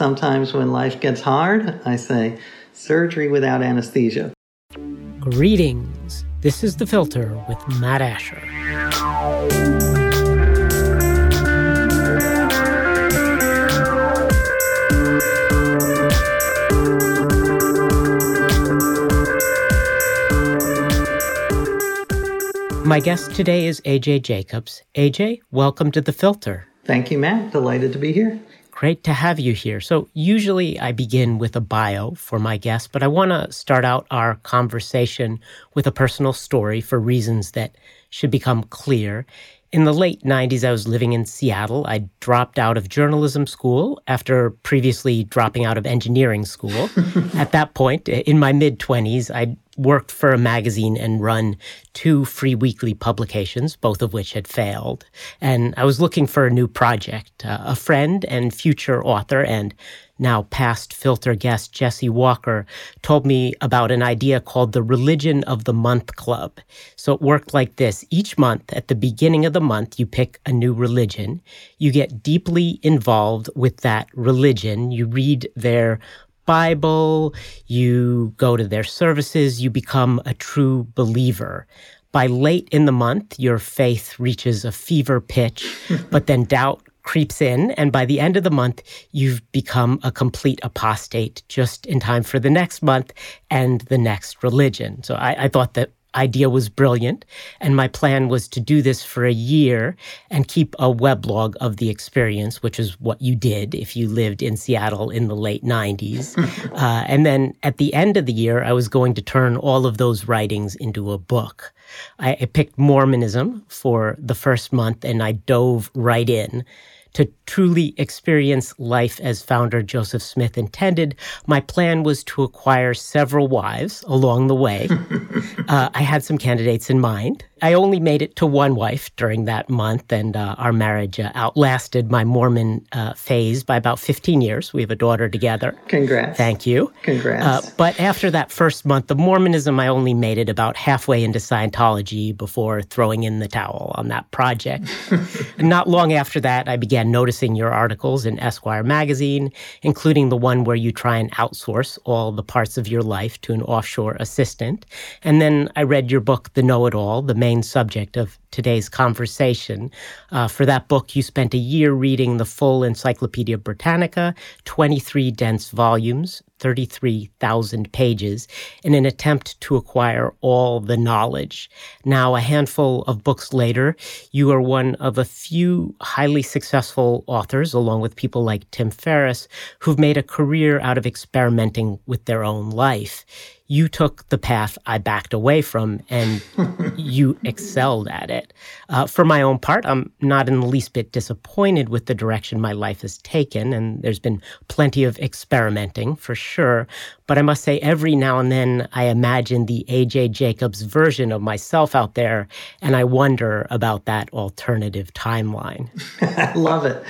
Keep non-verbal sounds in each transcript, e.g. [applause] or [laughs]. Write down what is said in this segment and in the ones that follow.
Sometimes when life gets hard, I say, surgery without anesthesia. Greetings. This is The Filter with Matt Asher. My guest today is AJ Jacobs. AJ, welcome to The Filter. Thank you, Matt. Delighted to be here. Great to have you here. So, usually I begin with a bio for my guest, but I want to start out our conversation with a personal story for reasons that should become clear. In the late 90s, I was living in Seattle. I dropped out of journalism school after previously dropping out of engineering school. [laughs] At that point, in my mid 20s, I worked for a magazine and run two free weekly publications, both of which had failed. And I was looking for a new project. Uh, a friend and future author and now past filter guest Jesse Walker told me about an idea called the Religion of the Month Club. So it worked like this. Each month, at the beginning of the month, you pick a new religion. You get deeply involved with that religion. You read their Bible, you go to their services, you become a true believer. By late in the month, your faith reaches a fever pitch, [laughs] but then doubt creeps in, and by the end of the month, you've become a complete apostate just in time for the next month and the next religion. So I, I thought that idea was brilliant. And my plan was to do this for a year and keep a weblog of the experience, which is what you did if you lived in Seattle in the late 90s. [laughs] uh, and then at the end of the year, I was going to turn all of those writings into a book. I, I picked Mormonism for the first month and I dove right in to truly experience life as founder Joseph Smith intended, my plan was to acquire several wives along the way. [laughs] uh, I had some candidates in mind. I only made it to one wife during that month, and uh, our marriage uh, outlasted my Mormon uh, phase by about 15 years. We have a daughter together. Congrats. Thank you. Congrats. Uh, but after that first month of Mormonism, I only made it about halfway into Scientology before throwing in the towel on that project. [laughs] Not long after that, I began noticing your articles in Esquire magazine, including the one where you try and outsource all the parts of your life to an offshore assistant. And then I read your book, The Know It All, the main subject of today's conversation. Uh, for that book, you spent a year reading the full Encyclopedia Britannica, 23 dense volumes, 33,000 pages, in an attempt to acquire all the knowledge. Now, a handful of books later, you are one of a few highly successful authors, along with people like Tim Ferriss, who've made a career out of experimenting with their own life you took the path I backed away from and [laughs] you excelled at it. Uh, for my own part, I'm not in the least bit disappointed with the direction my life has taken, and there's been plenty of experimenting for sure. But I must say, every now and then I imagine the AJ Jacobs version of myself out there, and I wonder about that alternative timeline. [laughs] I love it.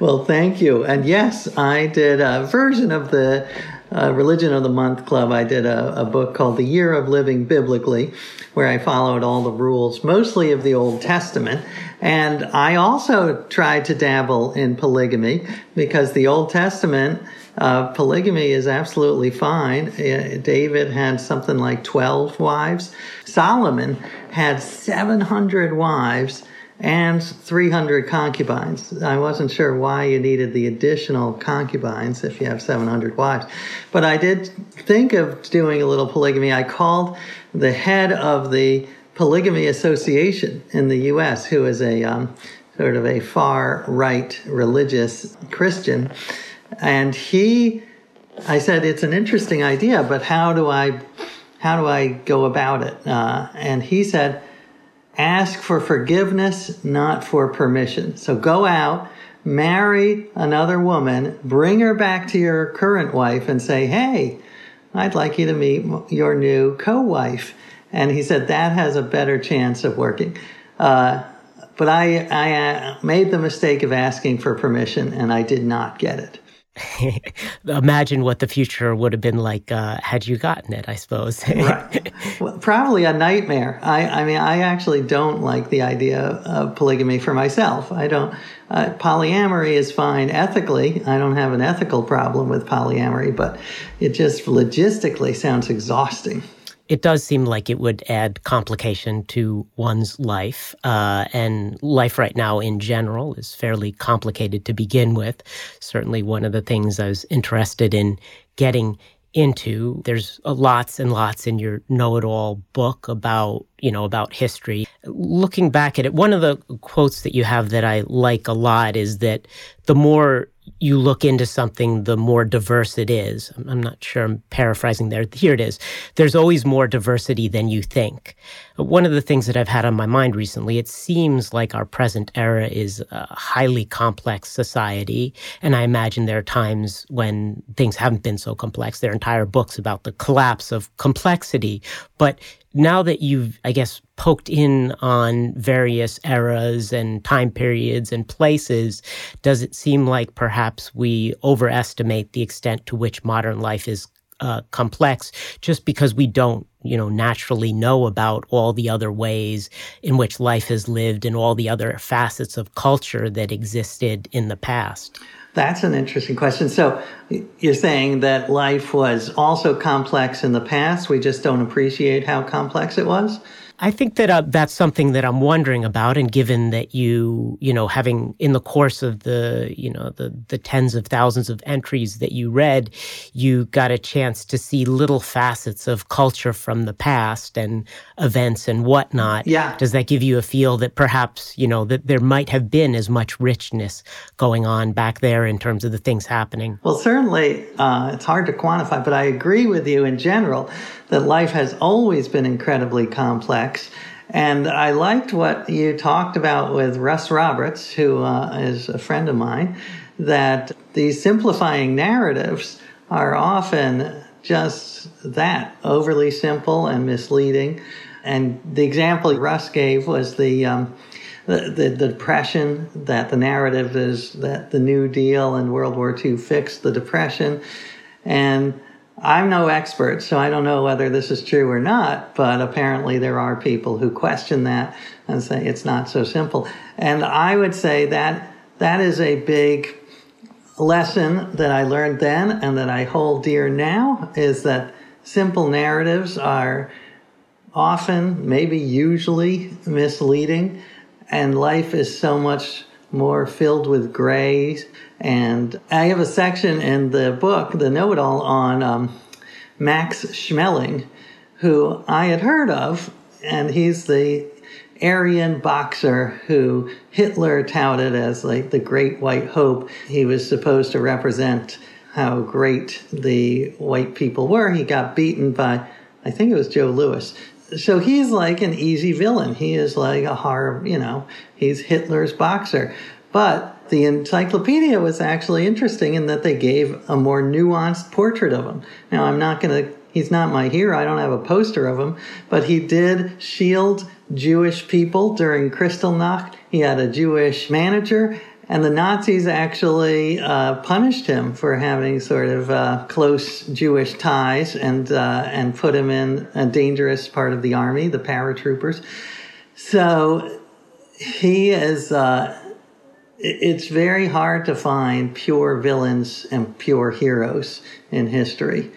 Well, thank you. And yes, I did a version of the uh, Religion of the Month Club, I did a, a, book called The Year of Living Biblically, where I followed all the rules, mostly of the Old Testament. And I also tried to dabble in polygamy because the Old Testament, uh, polygamy is absolutely fine. Uh, David had something like 12 wives. Solomon had 700 wives and 300 concubines. I wasn't sure why you needed the additional concubines if you have 700 wives. But I did think of doing a little polygamy. I called the head of the Polygamy Association in the U.S., who is a um, sort of a far right religious Christian. And he, I said, it's an interesting idea, but how do I, how do I go about it? Uh, and he said, ask for forgiveness, not for permission. So go out, marry another woman, bring her back to your current wife and say, Hey, I'd like you to meet your new co wife. And he said that has a better chance of working. Uh, but I, I uh, made the mistake of asking for permission and I did not get it. [laughs] imagine what the future would have been like uh, had you gotten it. I suppose. right. Well, probably a nightmare. I, I mean, I actually don't like the idea of polygamy for myself. I don't. Uh, polyamory is fine ethically. I don't have an ethical problem with polyamory, but it just logistically sounds exhausting it does seem like it would add complication to one's life. Uh, and life right now in general is fairly complicated to begin with. Certainly, one of the things I was interested in getting into there's lots and lots in your know-it-all book about you know about history looking back at it one of the quotes that you have that i like a lot is that the more you look into something, the more diverse it is. I'm not sure I'm paraphrasing there. Here it is. There's always more diversity than you think. One of the things that I've had on my mind recently, it seems like our present era is a highly complex society. And I imagine there are times when things haven't been so complex. There are entire books about the collapse of complexity. But now that you've, I guess, poked in on various eras and time periods and places, does it seem like perhaps we overestimate the extent to which modern life is uh, complex just because we don't, you know, naturally know about all the other ways in which life has lived and all the other facets of culture that existed in the past? That's an interesting question. So you're saying that life was also complex in the past. We just don't appreciate how complex it was? I think that uh, that's something that I'm wondering about, and given that you, you know, having in the course of the, you know, the the tens of thousands of entries that you read, you got a chance to see little facets of culture from the past and events and whatnot. Yeah. Does that give you a feel that perhaps, you know, that there might have been as much richness going on back there in terms of the things happening? Well, certainly, uh, it's hard to quantify, but I agree with you in general that life has always been incredibly complex. And I liked what you talked about with Russ Roberts, who uh, is a friend of mine, that these simplifying narratives are often just that overly simple and misleading. And the example Russ gave was the, um, the, the, the, depression, that the narrative is that the New Deal and World War II fixed the depression. And I'm no expert, so I don't know whether this is true or not, but apparently there are people who question that and say it's not so simple. And I would say that that is a big lesson that I learned then and that I hold dear now is that simple narratives are often, maybe usually misleading, and life is so much more filled with grays and I have a section in the book, the know it all, on um, Max Schmeling, who I had heard of, and he's the Aryan boxer who Hitler touted as like the great white hope. He was supposed to represent how great the white people were. He got beaten by, I think it was Joe Louis. So he's like an easy villain. He is like a horror, you know, he's Hitler's boxer. But the encyclopedia was actually interesting in that they gave a more nuanced portrait of him. Now, I'm not going to, he's not my hero. I don't have a poster of him, but he did shield Jewish people during Kristallnacht. He had a Jewish manager, and the Nazis actually uh, punished him for having sort of uh, close Jewish ties and uh, and put him in a dangerous part of the army, the paratroopers. So he is uh, it's very hard to find pure villains and pure heroes in history.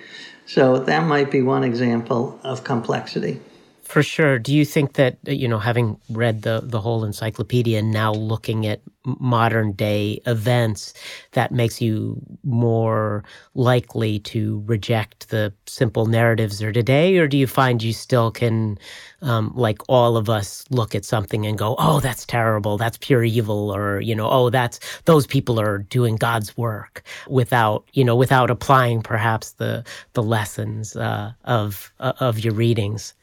So that might be one example of complexity. For sure. Do you think that you know, having read the the whole encyclopedia and now looking at modern day events, that makes you more likely to reject the simple narratives of today, or do you find you still can, um, like all of us, look at something and go, "Oh, that's terrible. That's pure evil," or you know, "Oh, that's those people are doing God's work," without you know, without applying perhaps the the lessons uh, of uh, of your readings.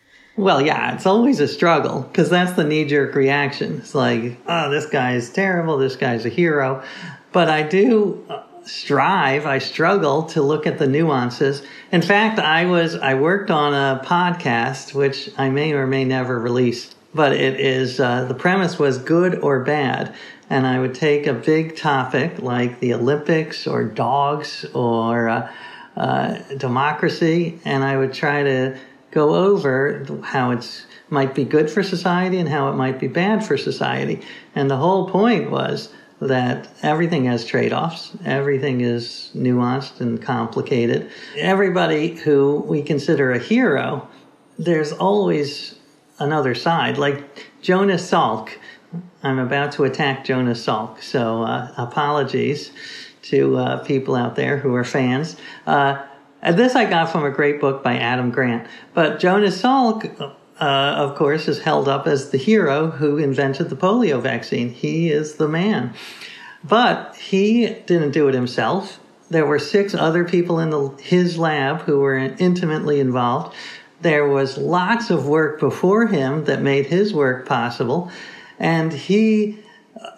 Well, yeah, it's always a struggle because that's the knee jerk reaction. It's like, oh, this guy is terrible, this guy's a hero. But I do uh, strive, I struggle to look at the nuances. In fact, I was, I worked on a podcast, which I may or may never release, but it is, uh, the premise was good or bad. and I would take a big topic like the Olympics or dogs or uh, uh, democracy, and I would try to go over how it's might be good for society and how it might be bad for society. And the whole point was that everything has trade offs, everything is nuanced and complicated. Everybody who we consider a hero, there's always another side. Like Jonas Salk, I'm about to attack Jonas Salk, so uh, apologies to uh, people out there who are fans. Uh, this I got from a great book by Adam Grant. But Jonas Salk uh, of course, is held up as the hero who invented the polio vaccine. He is the man. But he didn't do it himself. There were six other people in the, his lab who were intimately involved. There was lots of work before him that made his work possible. And he,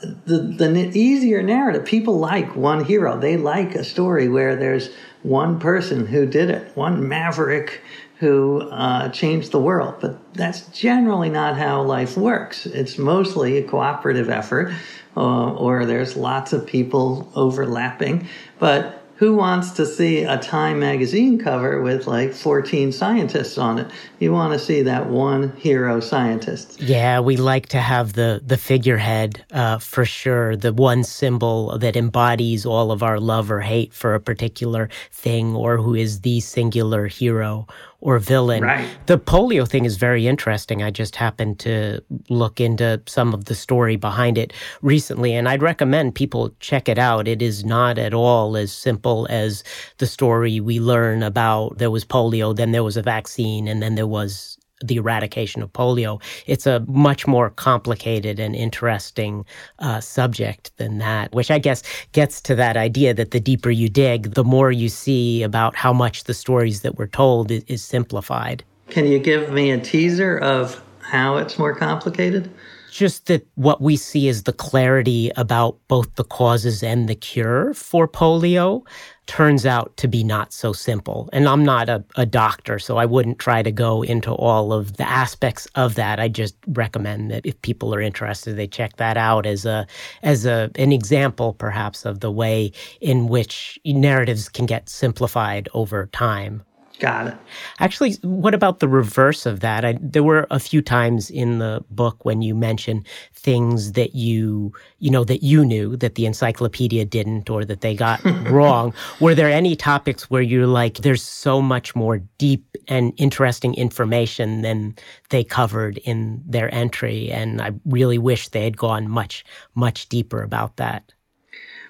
the, the easier narrative, people like one hero. They like a story where there's one person who did it, one maverick who uh, changed the world. But that's generally not how life works. It's mostly a cooperative effort, uh, or there's lots of people overlapping. But who wants to see a Time magazine cover with like 14 scientists on it? You want to see that one hero scientist. Yeah, we like to have the the figurehead uh, for sure, the one symbol that embodies all of our love or hate for a particular thing, or who is the singular hero or villain. Right. The polio thing is very interesting. I just happened to look into some of the story behind it recently, and I'd recommend people check it out. It is not at all as simple as the story we learn about there was polio, then there was a vaccine, and then there was the eradication of polio. It's a much more complicated and interesting uh, subject than that, which I guess gets to that idea that the deeper you dig, the more you see about how much the stories that were told is, is simplified. Can you give me a teaser of how it's more complicated? just that what we see is the clarity about both the causes and the cure for polio turns out to be not so simple. And I'm not a, a, doctor, so I wouldn't try to go into all of the aspects of that. I just recommend that if people are interested, they check that out as a as a an example, perhaps, of the way in which narratives can get simplified over time. Got it. Actually, what about the reverse of that? I, there were a few times in the book when you mention things that you, you know, that you knew that the encyclopedia didn't or that they got [laughs] wrong. Were there any topics where you're like, there's so much more deep and interesting information than they covered in their entry? And I really wish they had gone much, much deeper about that.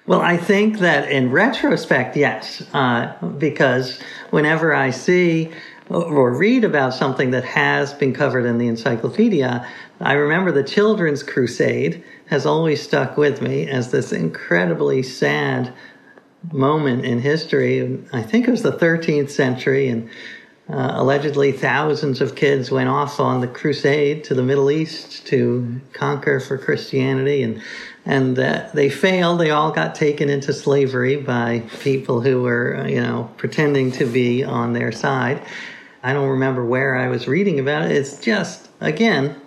Well, I think that in retrospect, yes, uh, because whenever I see or read about something that has been covered in the encyclopedia, I remember the Children's Crusade has always stuck with me as this incredibly sad moment in history. I think it was the 13th century, and uh, allegedly thousands of kids went off on the crusade to the Middle East to conquer for Christianity. And and uh, they failed. They all got taken into slavery by people who were, uh, you know, pretending to be on their side. I don't remember where I was reading about it. It's just, again,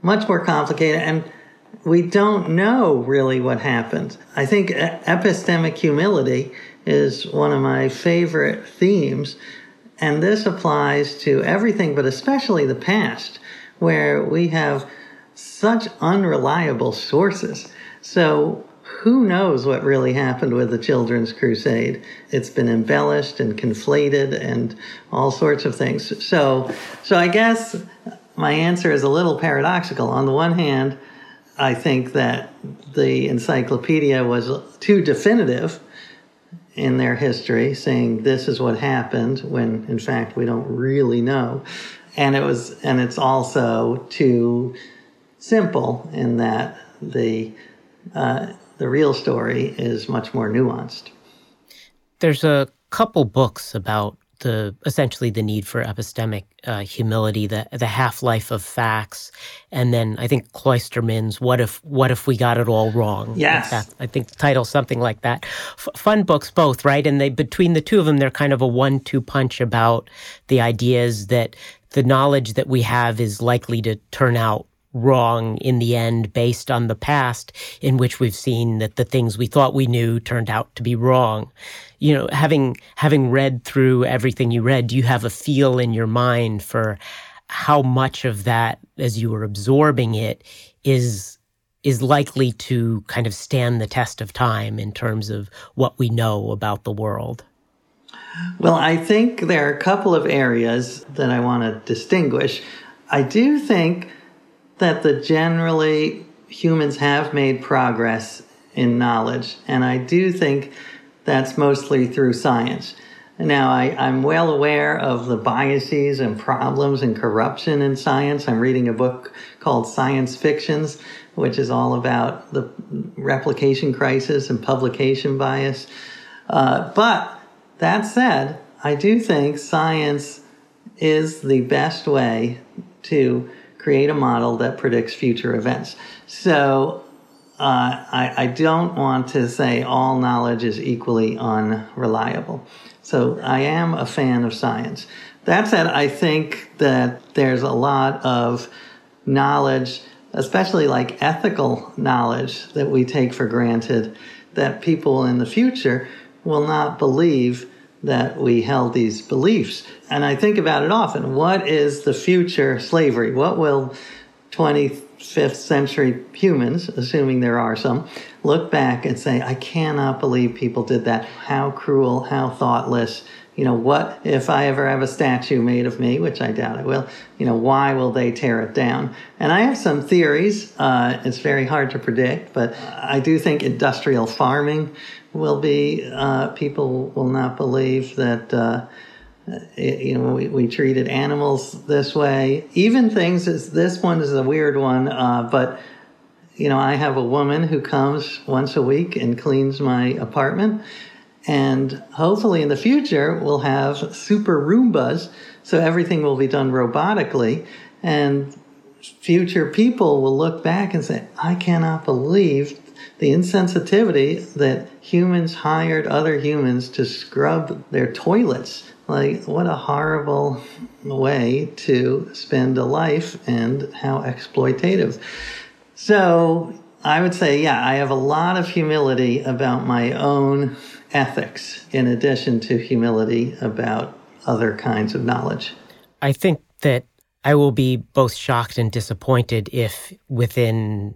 much more complicated, and we don't know really what happened. I think epistemic humility is one of my favorite themes, and this applies to everything, but especially the past, where we have such unreliable sources. So who knows what really happened with the Children's Crusade? It's been embellished and conflated and all sorts of things. So, so I guess my answer is a little paradoxical. On the one hand, I think that the encyclopedia was too definitive in their history, saying this is what happened when in fact we don't really know. And it was, and it's also too simple in that the uh, the real story is much more nuanced. There's a couple books about the essentially the need for epistemic uh, humility, the the half life of facts, and then I think Klosterman's "What if What if we got it all wrong?" Yes, that, I think the title something like that. F- fun books, both right, and they between the two of them, they're kind of a one-two punch about the ideas that the knowledge that we have is likely to turn out wrong in the end based on the past in which we've seen that the things we thought we knew turned out to be wrong you know having having read through everything you read do you have a feel in your mind for how much of that as you were absorbing it is is likely to kind of stand the test of time in terms of what we know about the world well, I think there are a couple of areas that I want to distinguish. I do think that the generally humans have made progress in knowledge, and I do think that's mostly through science. Now, I, am well aware of the biases and problems and corruption in science. I'm reading a book called Science Fictions, which is all about the replication crisis and publication bias. Uh, but that said, I do think science is the best way to create a model that predicts future events. So uh, I, I, don't want to say all knowledge is equally unreliable. So I am a fan of science. That said, I think that there's a lot of knowledge, especially like ethical knowledge, that we take for granted that people in the future will not believe that we held these beliefs. And I think about it often. What is the future slavery? What will 25th century humans, assuming there are some, look back and say, I cannot believe people did that. How cruel, how thoughtless. You know, what if I ever have a statue made of me, which I doubt I will, you know, why will they tear it down? And I have some theories. Uh, it's very hard to predict, but I do think industrial farming will be uh, people will not believe that uh, you know we, we treated animals this way. Even things as this one is a weird one, uh, but you know I have a woman who comes once a week and cleans my apartment. And hopefully in the future, we'll have super Roombas, so everything will be done robotically. And future people will look back and say, I cannot believe the insensitivity that humans hired other humans to scrub their toilets. Like, what a horrible way to spend a life and how exploitative. So, I would say, yeah, I have a lot of humility about my own ethics in addition to humility about other kinds of knowledge. I think that I will be both shocked and disappointed if within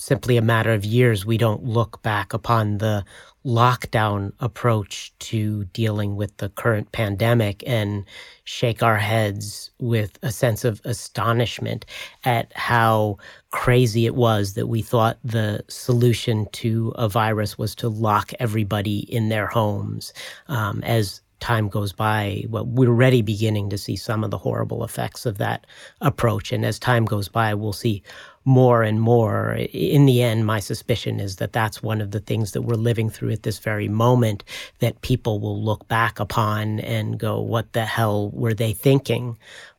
simply a matter of years we don't look back upon the lockdown approach to dealing with the current pandemic and shake our heads with a sense of astonishment at how crazy it was that we thought the solution to a virus was to lock everybody in their homes um, as time goes by, well, we're already beginning to see some of the horrible effects of that approach. And as time goes by, we'll see more and more. In the end, my suspicion is that that's one of the things that we're living through at this very moment that people will look back upon and go, what the hell were they thinking?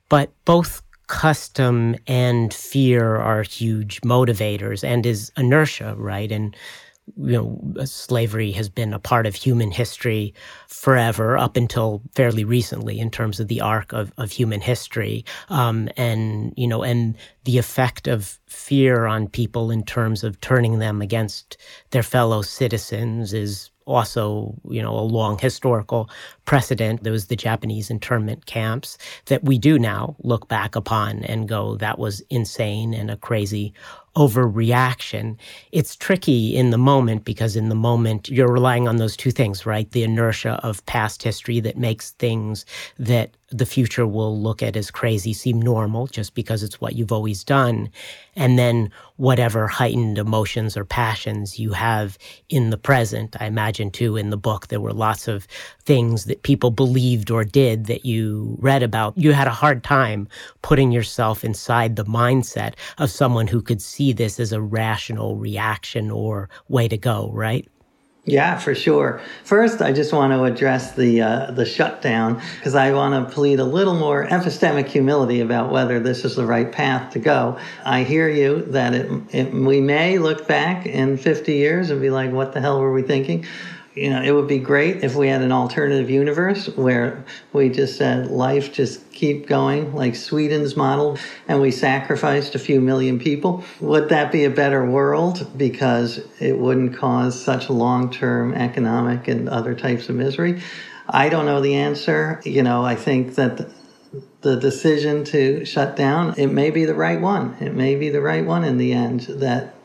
But both custom and fear are huge motivators and is inertia, right? And you know, slavery has been a part of human history forever up until fairly recently in terms of the arc of, of human history. Um, and, you know, and the effect of fear on people in terms of turning them against their fellow citizens is also, you know, a long historical precedent. There was the Japanese internment camps that we do now look back upon and go, that was insane and a crazy overreaction. It's tricky in the moment because in the moment you're relying on those two things, right? The inertia of past history that makes things that the future will look at as crazy seem normal just because it's what you've always done. And then whatever heightened emotions or passions you have in the present. I imagine too in the book there were lots of things that people believed or did that you read about. You had a hard time putting yourself inside the mindset of someone who could see this as a rational reaction or way to go, right? Yeah, for sure. First, I just want to address the uh, the shutdown because I want to plead a little more epistemic humility about whether this is the right path to go. I hear you that it, it we may look back in 50 years and be like, "What the hell were we thinking?" You know, it would be great if we had an alternative universe where we just said life just keep going like Sweden's model and we sacrificed a few million people. Would that be a better world because it wouldn't cause such long-term economic and other types of misery? I don't know the answer. You know, I think that the decision to shut down, it may be the right one. It may be the right one in the end that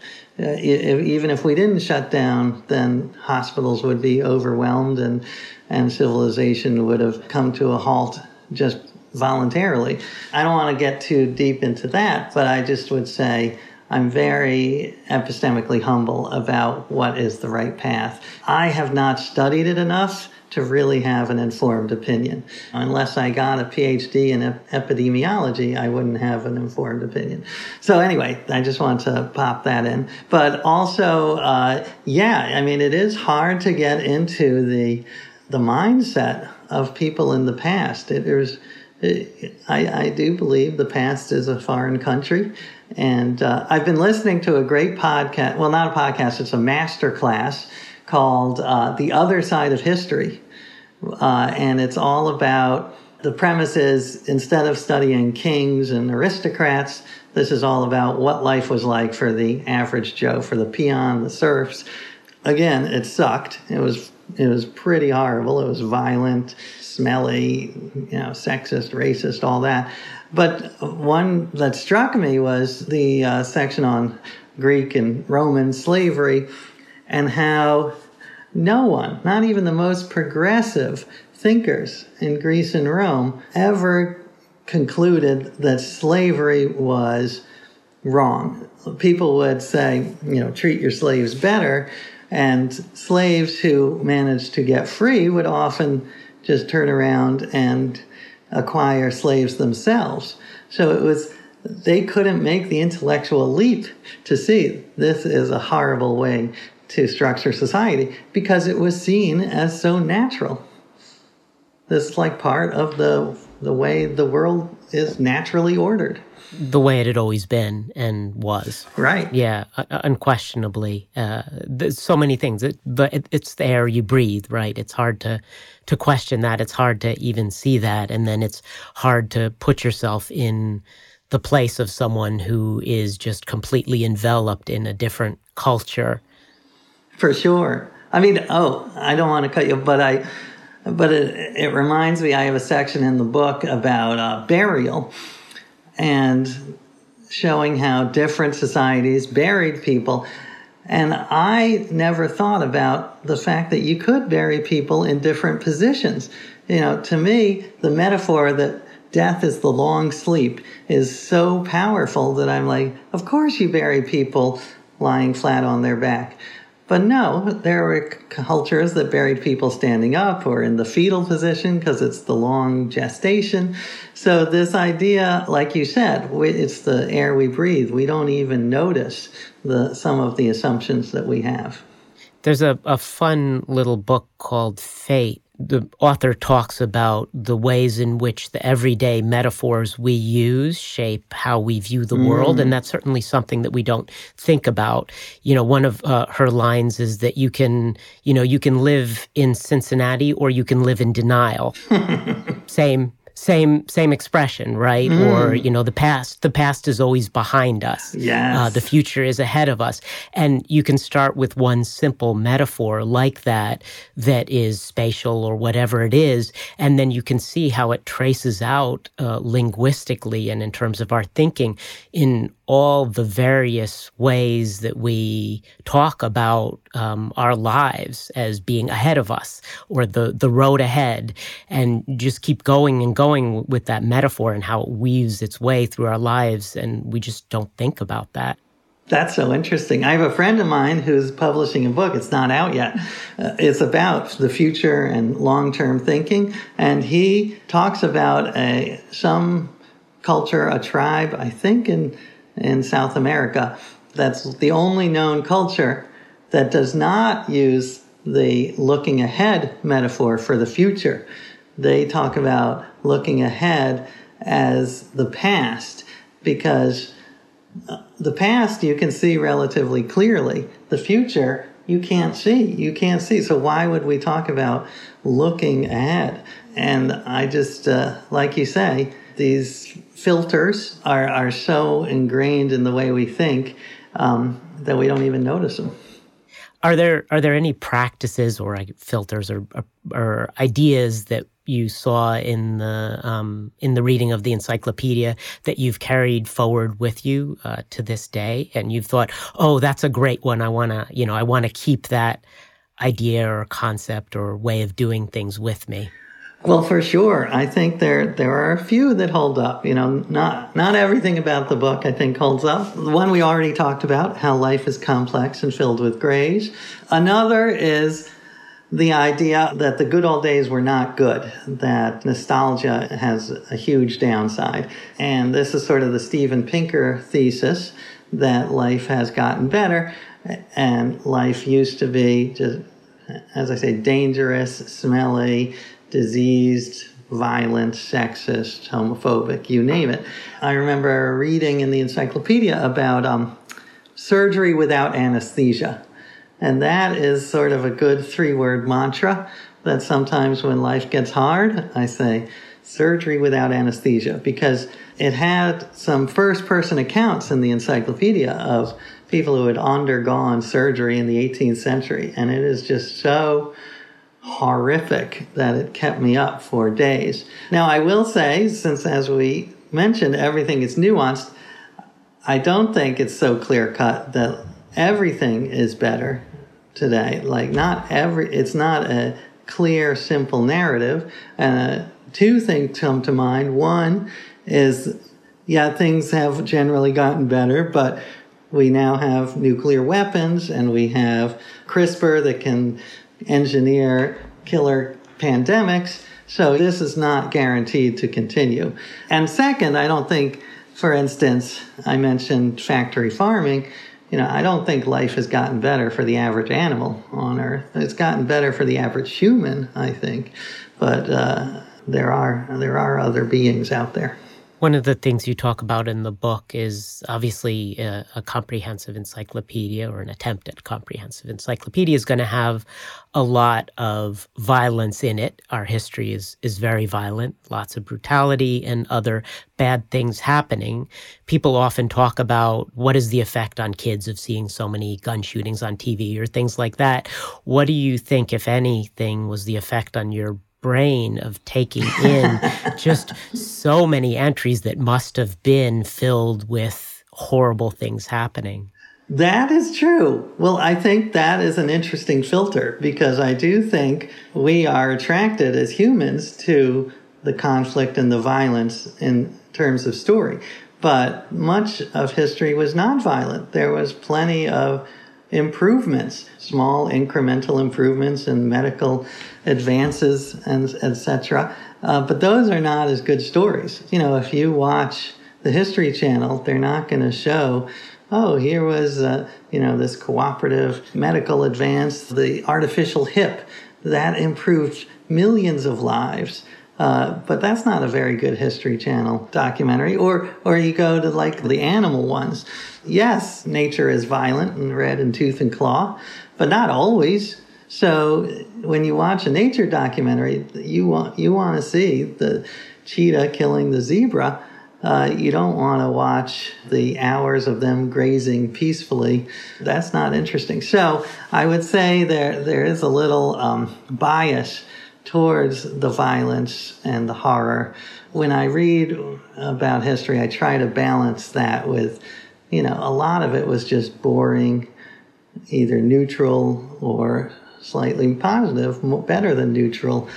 uh, even if we didn't shut down, then hospitals would be overwhelmed and, and civilization would have come to a halt just voluntarily. I don't want to get too deep into that, but I just would say I'm very epistemically humble about what is the right path. I have not studied it enough to really have an informed opinion. Unless I got a PhD in epidemiology, I wouldn't have an informed opinion. So anyway, I just want to pop that in. But also, uh, yeah, I mean, it is hard to get into the the mindset of people in the past. It, there's, it, I, I do believe the past is a foreign country. And uh, I've been listening to a great podcast. Well, not a podcast, it's a master class called uh, The Other Side of History. Uh, and it's all about the premise is instead of studying kings and aristocrats, this is all about what life was like for the average Joe, for the peon, the serfs. Again, it sucked. It was it was pretty horrible. It was violent, smelly, you know, sexist, racist, all that. But one that struck me was the uh, section on Greek and Roman slavery and how no one, not even the most progressive thinkers in Greece and Rome, ever concluded that slavery was wrong. People would say, you know, treat your slaves better. And slaves who managed to get free would often just turn around and acquire slaves themselves. So it was they couldn't make the intellectual leap to see this is a horrible way to structure society because it was seen as so natural. This is like part of the the way the world is naturally ordered. The way it had always been and was. Right. Yeah, unquestionably. Uh, there's so many things. It, but it, it's the air you breathe, right? It's hard to to question that. It's hard to even see that, and then it's hard to put yourself in the place of someone who is just completely enveloped in a different culture for sure. I mean, oh, I don't want to cut you, but I, but it, it reminds me. I have a section in the book about uh, burial, and showing how different societies buried people. And I never thought about the fact that you could bury people in different positions. You know, to me, the metaphor that death is the long sleep is so powerful that I'm like, of course you bury people lying flat on their back. But no, there were cultures that buried people standing up or in the fetal position because it's the long gestation. So, this idea, like you said, it's the air we breathe. We don't even notice the, some of the assumptions that we have. There's a, a fun little book called Fate the author talks about the ways in which the everyday metaphors we use shape how we view the mm. world. And that's certainly something that we don't think about. You know, one of uh, her lines is that you can, you know, you can live in Cincinnati or you can live in denial. [laughs] Same same same expression, right? Mm. Or you know, the past the past is always behind us. Yes. Uh, the future is ahead of us, and you can start with one simple metaphor like that that is spatial or whatever it is, and then you can see how it traces out uh, linguistically and in terms of our thinking in all the various ways that we talk about um, our lives as being ahead of us or the, the road ahead and just keep going and going with that metaphor and how it weaves its way through our lives. And we just don't think about that. That's so interesting. I have a friend of mine who's publishing a book. It's not out yet. Uh, it's about the future and long term thinking. And he talks about a, some culture, a tribe, I think in in South America. That's the only known culture that does not use the looking ahead metaphor for the future. They talk about looking ahead as the past because uh, the past you can see relatively clearly. The future, you can't see. You can't see. So why would we talk about looking ahead? And I just, uh, like you say, these filters are, are so ingrained in the way we think um, that we don't even notice them. Are there are there any practices or filters or, or ideas that you saw in the um, in the reading of the encyclopedia that you've carried forward with you uh, to this day, and you've thought, "Oh, that's a great one. I want to, you know, I want to keep that idea or concept or way of doing things with me." Well, for sure, I think there there are a few that hold up. You know, not not everything about the book I think holds up. The one we already talked about, how life is complex and filled with grays. Another is the idea that the good old days were not good, that nostalgia has a huge downside. And this is sort of the Steven Pinker thesis that life has gotten better and life used to be just, as I say, dangerous, smelly, diseased, violent, sexist, homophobic, you name it. I remember reading in the encyclopedia about um, surgery without anesthesia and that is sort of a good three word mantra that sometimes when life gets hard, I say surgery without anesthesia because it had some first person accounts in the encyclopedia of people who had undergone surgery in the 18th century. And it is just so horrific that it kept me up for days. Now, I will say, since as we mentioned, everything is nuanced, I don't think it's so clear cut that everything is better today. Like not every, it's not a clear, simple narrative. Uh, two things come to mind. One is, yeah, things have generally gotten better, but we now have nuclear weapons and we have CRISPR that can engineer killer pandemics. So this is not guaranteed to continue. And second, I don't think, for instance, I mentioned factory farming you know, I don't think life has gotten better for the average animal on Earth. It's gotten better for the average human, I think, but uh, there are there are other beings out there. One of the things you talk about in the book is obviously a, a comprehensive encyclopedia or an attempt at comprehensive encyclopedia is going to have a lot of violence in it. Our history is is very violent, lots of brutality and other bad things happening. People often talk about what is the effect on kids of seeing so many gun shootings on TV or things like that. What do you think, if anything, was the effect on your brain of taking in [laughs] just so many entries that must have been filled with horrible things happening. That is true. Well, I think that is an interesting filter because I do think we are attracted as humans to the conflict and the violence in terms of story. But much of history was not violent. There was plenty of improvements, small incremental improvements in medical advances and etc. Uh, but those are not as good stories. You know, if you watch the History Channel, they're not going to show. Oh, here was uh, you know this cooperative medical advance, the artificial hip that improved millions of lives. Uh, but that's not a very good History Channel documentary. Or, or you go to like the animal ones. Yes, nature is violent and red in tooth and claw, but not always. So when you watch a nature documentary, you want you want to see the cheetah killing the zebra. Uh, you don't want to watch the hours of them grazing peacefully. That's not interesting. So I would say there there is a little um, bias towards the violence and the horror. When I read about history, I try to balance that with, you know, a lot of it was just boring, either neutral or slightly positive, better than neutral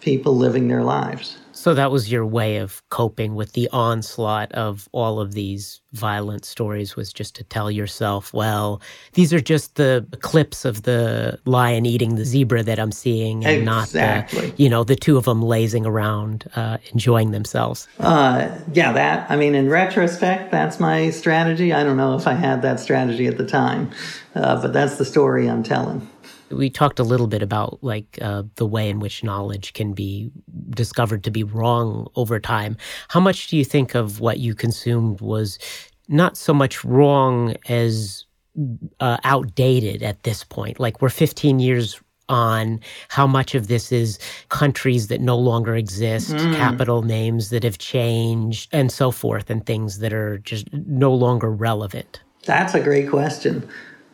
people living their lives. So that was your way of coping with the onslaught of all of these violent stories was just to tell yourself, well, these are just the clips of the lion eating the zebra that I'm seeing and exactly. not the, you know, the two of them lazing around, uh, enjoying themselves. Uh, yeah, that, I mean, in retrospect, that's my strategy. I don't know if I had that strategy at the time, uh, but that's the story I'm telling we talked a little bit about like uh, the way in which knowledge can be discovered to be wrong over time. How much do you think of what you consumed was not so much wrong as uh, outdated at this point. Like we're 15 years on how much of this is countries that no longer exist, mm. capital names that have changed, and so forth, and things that are just no longer relevant? That's a great question.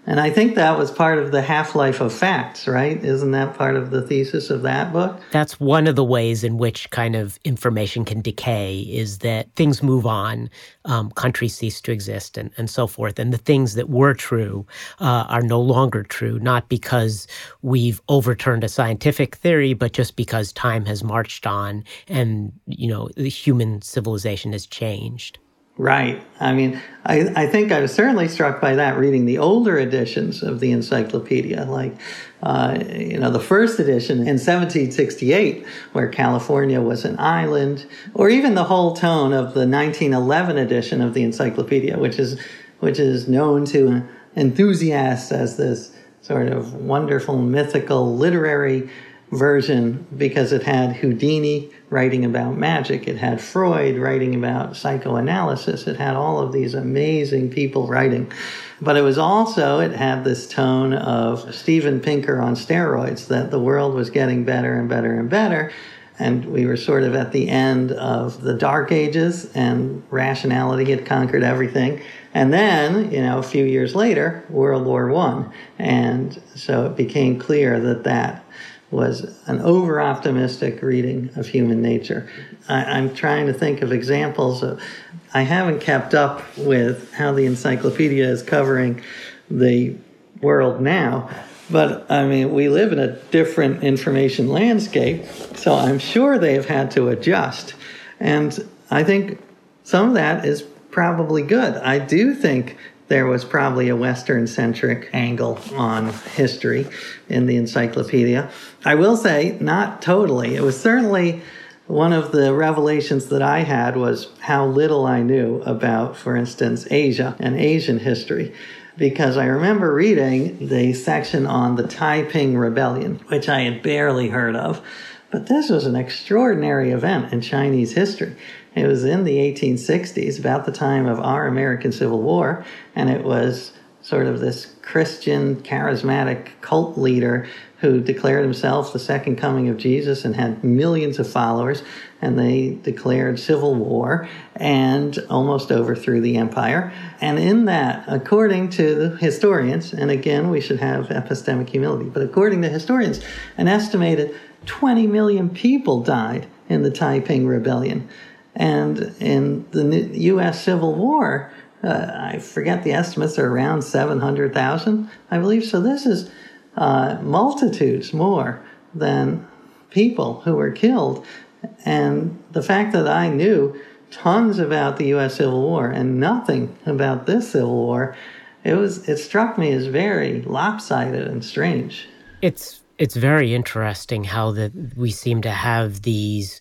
And I think that was part of the half life of facts, right? Isn't that part of the thesis of that book? That's one of the ways in which kind of information can decay is that things move on, um, countries cease to exist, and, and so forth. And the things that were true uh, are no longer true, not because we've overturned a scientific theory, but just because time has marched on and, you know, the human civilization has changed. Right. I mean, I, I think I was certainly struck by that reading the older editions of the encyclopedia, like, uh, you know, the first edition in 1768, where California was an island, or even the whole tone of the 1911 edition of the encyclopedia, which is, which is known to enthusiasts as this sort of wonderful, mythical, literary version because it had Houdini writing about magic, it had Freud writing about psychoanalysis, it had all of these amazing people writing. But it was also, it had this tone of Steven Pinker on steroids, that the world was getting better and better and better. And we were sort of at the end of the dark ages, and rationality had conquered everything. And then, you know, a few years later, World War One, and so it became clear that that was an over optimistic reading of human nature. I, am trying to think of examples of, I haven't kept up with how the encyclopedia is covering the world now, but I mean, we live in a different information landscape, so I'm sure they've had to adjust. And I think some of that is probably good. I do think there was probably a Western centric angle on history in the encyclopedia. I will say, not totally. It was certainly one of the revelations that I had was how little I knew about, for instance, Asia and Asian history. Because I remember reading the section on the Taiping Rebellion, which I had barely heard of. But this was an extraordinary event in Chinese history. It was in the 1860s, about the time of our American Civil War, and it was sort of this Christian, charismatic cult leader who declared himself the second coming of Jesus and had millions of followers. And they declared civil war and almost overthrew the empire. And in that, according to the historians, and again, we should have epistemic humility, but according to historians, an estimated 20 million people died in the Taiping Rebellion. And in the U.S. Civil War, uh, I forget the estimates are around 700,000, I believe. So this is uh, multitudes more than people who were killed. And the fact that I knew tons about the U.S. Civil War and nothing about this Civil War, it was it struck me as very lopsided and strange. It's it's very interesting how that we seem to have these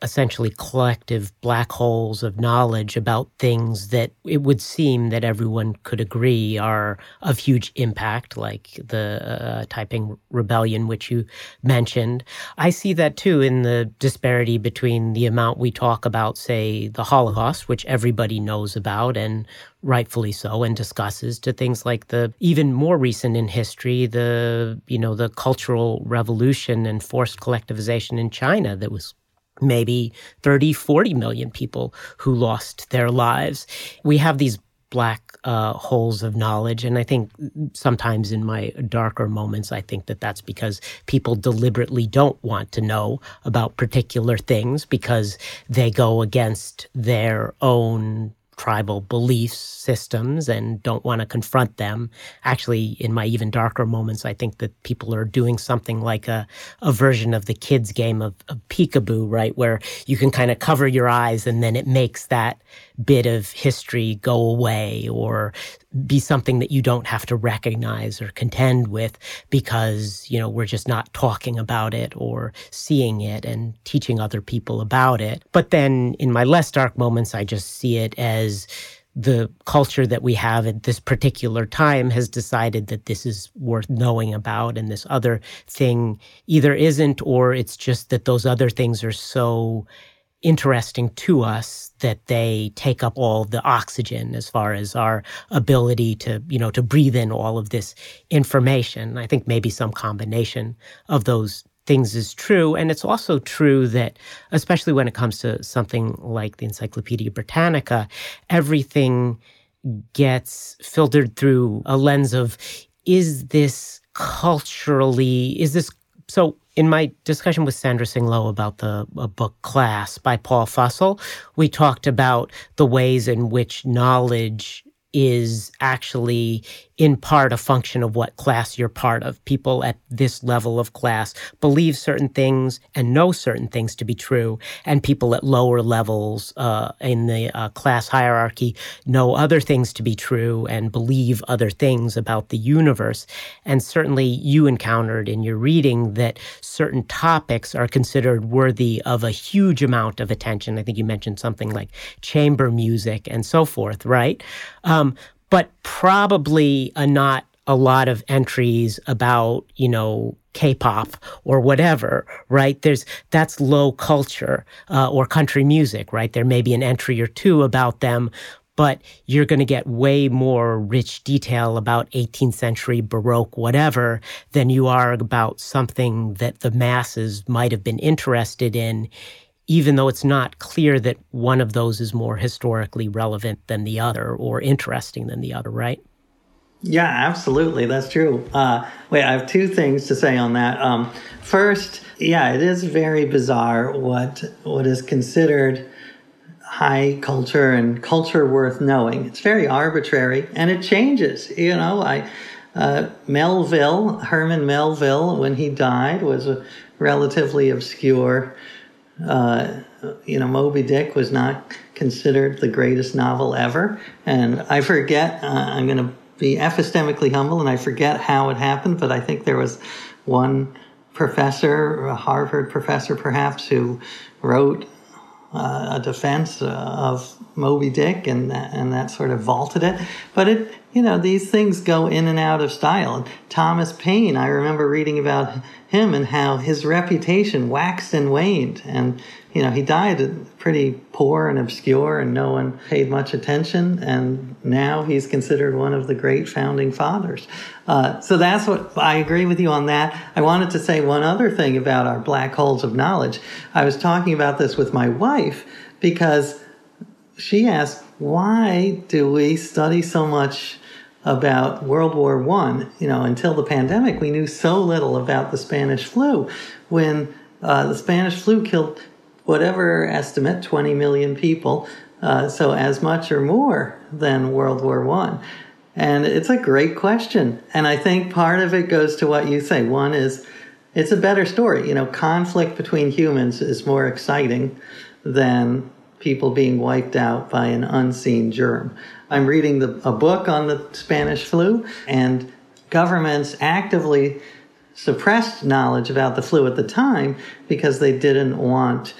essentially collective black holes of knowledge about things that it would seem that everyone could agree are of huge impact, like the uh, Rebellion, which you mentioned. I see that too in the disparity between the amount we talk about, say, the Holocaust, which everybody knows about and rightfully so and discusses to things like the even more recent in history the you know the cultural revolution and forced collectivization in China that was maybe 30, 40 million people who lost their lives. We have these black uh, holes of knowledge. And I think sometimes in my darker moments, I think that that's because people deliberately don't want to know about particular things because they go against their own tribal belief systems and don't want to confront them. Actually, in my even darker moments, I think that people are doing something like a, a version of the kids' game of, of peekaboo, right? Where you can kind of cover your eyes and then it makes that bit of history go away or be something that you don't have to recognize or contend with because, you know, we're just not talking about it or seeing it and teaching other people about it. But then in my less dark moments, I just see it as the culture that we have at this particular time has decided that this is worth knowing about and this other thing either isn't or it's just that those other things are so interesting to us that they take up all the oxygen as far as our ability to you know to breathe in all of this information. I think maybe some combination of those things is true. And it's also true that especially when it comes to something like the encyclopedia britannica everything gets filtered through a lens of is this culturally is this so in my discussion with Sandra Tsing Loh about the book Class by Paul Fussell, we talked about the ways in which knowledge is actually in part a function of what class you're part of. People at this level of class believe certain things and know certain things to be true, and people at lower levels uh, in the uh, class hierarchy know other things to be true and believe other things about the universe. And certainly, you encountered in your reading that certain topics are considered worthy of a huge amount of attention. I think you mentioned something like chamber music and so forth, right? Um, but probably a not a lot of entries about, you know, K-pop or whatever, right? There's that's low culture uh, or country music, right? There may be an entry or two about them, but you're going to get way more rich detail about 18th century Baroque whatever than you are about something that the masses might have been interested in even though it's not clear that one of those is more historically relevant than the other or interesting than the other, right? Yeah, absolutely. That's true. Uh, wait, I have two things to say on that. Um, first, yeah, it is very bizarre what what is considered high culture and culture worth knowing. It's very arbitrary and it changes. You know, I uh, Melville, Herman Melville, when he died, was a relatively obscure uh, you know, Moby Dick was not considered the greatest novel ever. And I forget, uh, I'm going to be epistemically humble and I forget how it happened, but I think there was one professor, a Harvard professor perhaps, who wrote uh, a defense uh, of Moby Dick and and that sort of vaulted it. But it, you know, these things go in and out of style. Thomas Paine, I remember reading about him and how his reputation waxed and waned. And, you know, he died pretty poor and obscure and no one paid much attention. And now he's considered one of the great founding fathers. Uh, so that's what I agree with you on that. I wanted to say one other thing about our black holes of knowledge. I was talking about this with my wife because she asked, why do we study so much about World War One. You know, until the pandemic, we knew so little about the Spanish flu. When uh, the Spanish flu killed whatever estimate, 20 million people, uh, so as much or more than World War One. And it's a great question, and I think part of it goes to what you say. One is it's a better story. You know, conflict between humans is more exciting than people being wiped out by an unseen germ. I'm reading the, a book on the Spanish flu, and governments actively suppressed knowledge about the flu at the time because they didn't want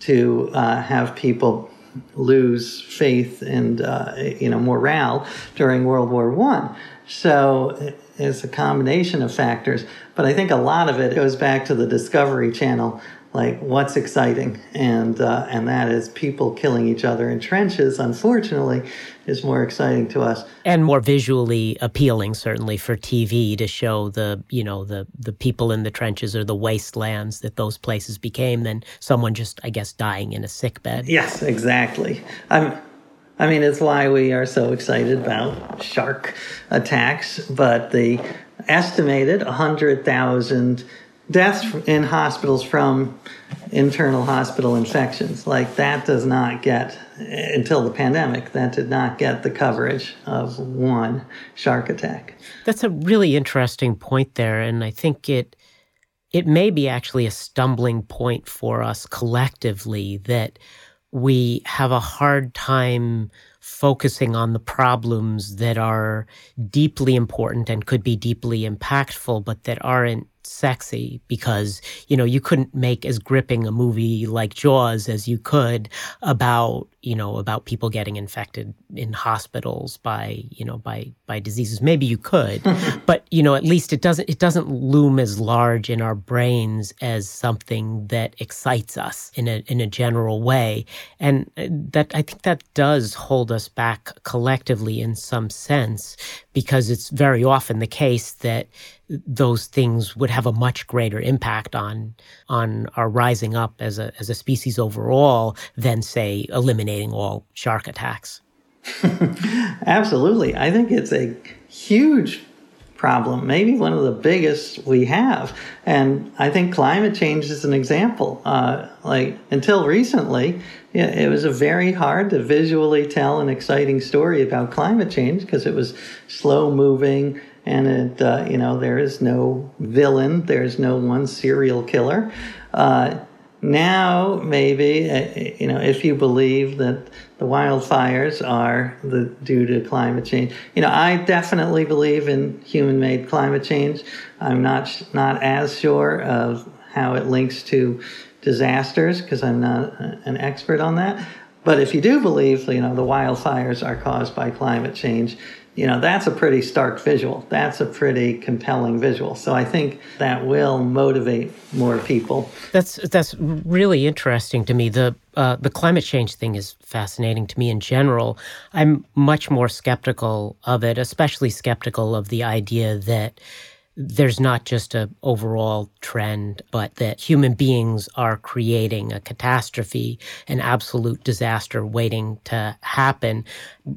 to uh, have people lose faith and uh, you know morale during World War One. So it's a combination of factors, but I think a lot of it goes back to the Discovery Channel like what's exciting? And uh, and that is people killing each other in trenches unfortunately is more exciting to us. And more visually appealing certainly for TV to show the you know the the people in the trenches or the wastelands that those places became than someone just I guess dying in a sick bed. Yes exactly. I'm I mean, it's why we are so excited about shark attacks, but the estimated 100,000 deaths in hospitals from internal hospital infections. Like that does not get, until the pandemic, that did not get the coverage of one shark attack. That's a really interesting point there. And I think it, it may be actually a stumbling point for us collectively that we have a hard time focusing on the problems that are deeply important and could be deeply impactful, but that aren't sexy because you know you couldn't make as gripping a movie like jaws as you could about you know, about people getting infected in hospitals by, you know, by by diseases. Maybe you could, [laughs] but you know, at least it doesn't it doesn't loom as large in our brains as something that excites us in a in a general way. And uh, that I think that does hold us back collectively in some sense because it's very often the case that those things would have a much greater impact on on our rising up as a as a species overall than say eliminating all shark attacks. [laughs] Absolutely. I think it's a huge problem, maybe one of the biggest we have. And I think climate change is an example. Uh, like until recently, it was very hard to visually tell an exciting story about climate change because it was slow moving and it, uh, you know, there is no villain, there's no one serial killer. Uh, now, maybe, uh, you know, if you believe that the wildfires are the, due to climate change, you know, I definitely believe in human-made climate change. I'm not not as sure of how it links to disasters because I'm not an expert on that. But if you do believe, you know, the wildfires are caused by climate change, you know, that's a pretty stark visual. That's a pretty compelling visual. So I think that will motivate more people. That's that's really interesting to me. The uh, the climate change thing is fascinating to me in general. I'm much more skeptical of it, especially skeptical of the idea that there's not just a overall trend, but that human beings are creating a catastrophe, an absolute disaster waiting to happen.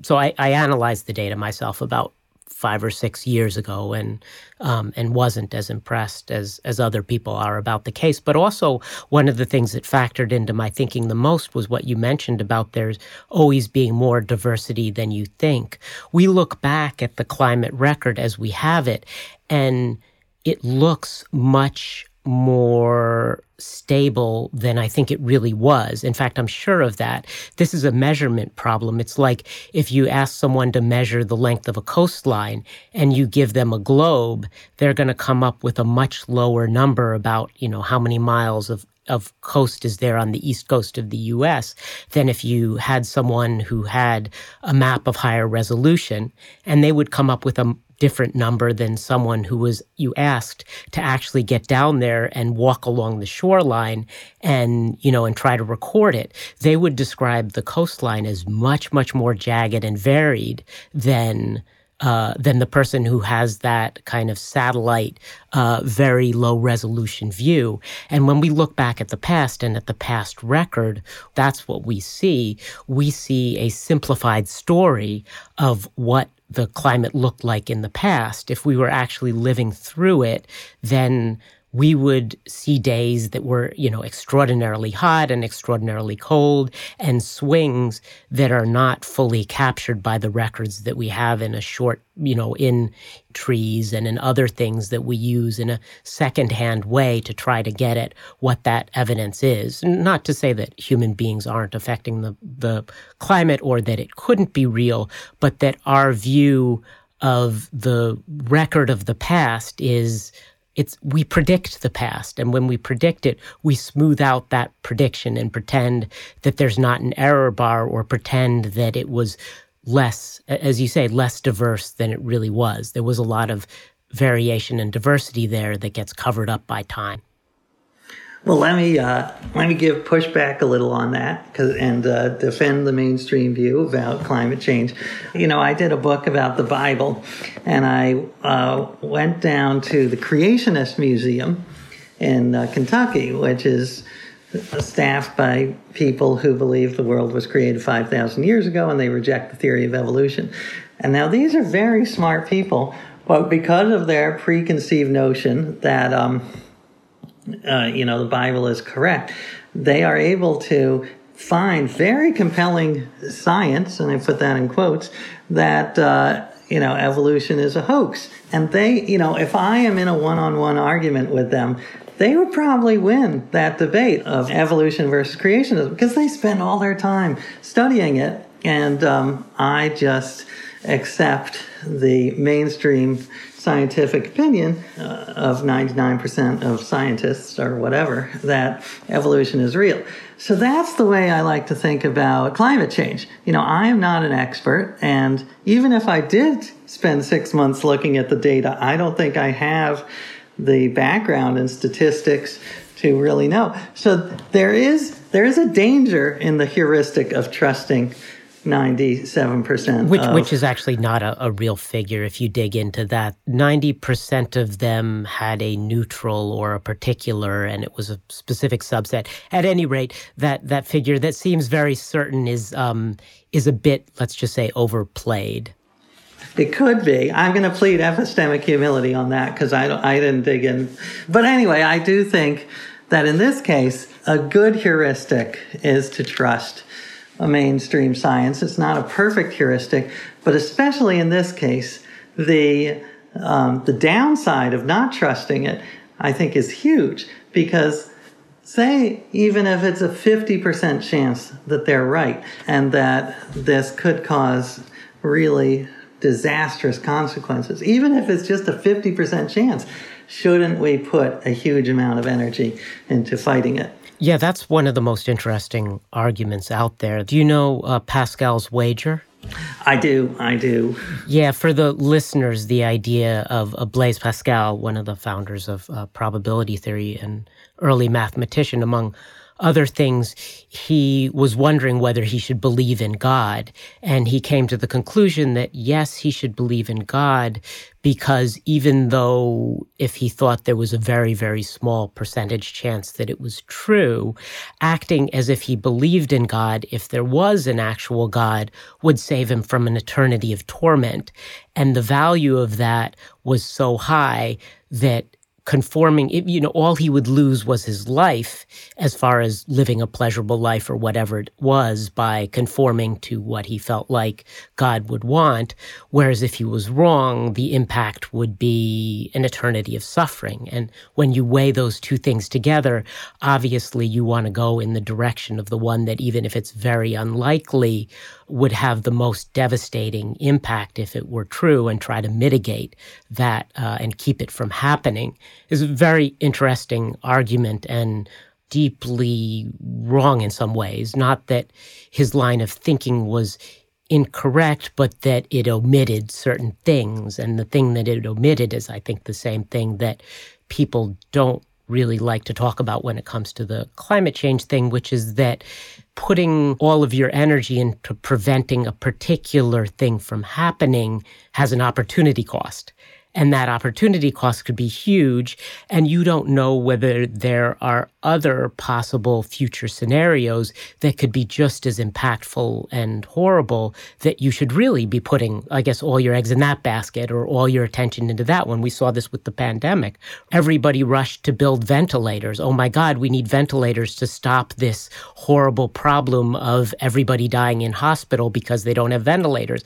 So I, I analyzed the data myself about five or six years ago and um, and wasn't as impressed as as other people are about the case. But also one of the things that factored into my thinking the most was what you mentioned about there's always being more diversity than you think. We look back at the climate record as we have it, and it looks much more stable than I think it really was. In fact, I'm sure of that. This is a measurement problem. It's like if you ask someone to measure the length of a coastline and you give them a globe, they're going to come up with a much lower number about, you know, how many miles of of coast is there on the east coast of the US than if you had someone who had a map of higher resolution and they would come up with a different number than someone who was you asked to actually get down there and walk along the shoreline and you know and try to record it they would describe the coastline as much much more jagged and varied than uh, than the person who has that kind of satellite, uh, very low resolution view. And when we look back at the past and at the past record, that's what we see. We see a simplified story of what the climate looked like in the past, if we were actually living through it, then we would see days that were, you know, extraordinarily hot and extraordinarily cold and swings that are not fully captured by the records that we have in a short, you know, in trees and in other things that we use in a secondhand way to try to get at what that evidence is. Not to say that human beings aren't affecting the, the climate or that it couldn't be real, but that our view of the record of the past is it's we predict the past and when we predict it we smooth out that prediction and pretend that there's not an error bar or pretend that it was less as you say less diverse than it really was. There was a lot of variation and diversity there that gets covered up by time well, let me uh, let me give pushback a little on that, and uh, defend the mainstream view about climate change. You know, I did a book about the Bible, and I uh, went down to the Creationist Museum in uh, Kentucky, which is staffed by people who believe the world was created five thousand years ago, and they reject the theory of evolution. And now these are very smart people, but because of their preconceived notion that um, uh, you know, the Bible is correct, they are able to find very compelling science, and I put that in quotes, that, uh, you know, evolution is a hoax. And they, you know, if I am in a one on one argument with them, they would probably win that debate of evolution versus creationism because they spend all their time studying it. And um, I just accept the mainstream scientific opinion uh, of 99% of scientists or whatever that evolution is real. So that's the way I like to think about climate change. You know, I am not an expert, and even if I did spend six months looking at the data, I don't think I have the background and statistics to really know. So there is there is a danger in the heuristic of trusting 97%. Which, of, which is actually not a, a, real figure if you dig into that. 90% of them had a neutral or a particular, and it was a specific subset. At any rate, that, that figure that seems very certain is, um, is a bit, let's just say, overplayed. It could be. I'm going to plead epistemic humility on that because I, I didn't dig in. But anyway, I do think that in this case, a good heuristic is to trust a mainstream science. It's not a perfect heuristic, but especially in this case, the um, the downside of not trusting it, I think, is huge because say even if it's a 50% chance that they're right and that this could cause really disastrous consequences, even if it's just a 50% chance, shouldn't we put a huge amount of energy into fighting it? Yeah, that's one of the most interesting arguments out there. Do you know uh, Pascal's wager? I do. I do. Yeah, for the listeners, the idea of uh, Blaise Pascal, one of the founders of uh, probability theory and early mathematician, among other things, he was wondering whether he should believe in God. And he came to the conclusion that yes, he should believe in God because even though if he thought there was a very, very small percentage chance that it was true, acting as if he believed in God, if there was an actual God, would save him from an eternity of torment. And the value of that was so high that conforming, you know, all he would lose was his life as far as living a pleasurable life or whatever it was by conforming to what he felt like God would want. Whereas if he was wrong, the impact would be an eternity of suffering. And when you weigh those two things together, obviously you want to go in the direction of the one that, even if it's very unlikely, would have the most devastating impact if it were true and try to mitigate that uh, and keep it from happening is a very interesting argument and deeply wrong in some ways. Not that his line of thinking was incorrect, but that it omitted certain things. And the thing that it omitted is, I think, the same thing that people don't really like to talk about when it comes to the climate change thing, which is that putting all of your energy into preventing a particular thing from happening has an opportunity cost and that opportunity cost could be huge. And you don't know whether there are other possible future scenarios that could be just as impactful and horrible that you should really be putting, I guess, all your eggs in that basket or all your attention into that one. We saw this with the pandemic. Everybody rushed to build ventilators. Oh my God, we need ventilators to stop this horrible problem of everybody dying in hospital because they don't have ventilators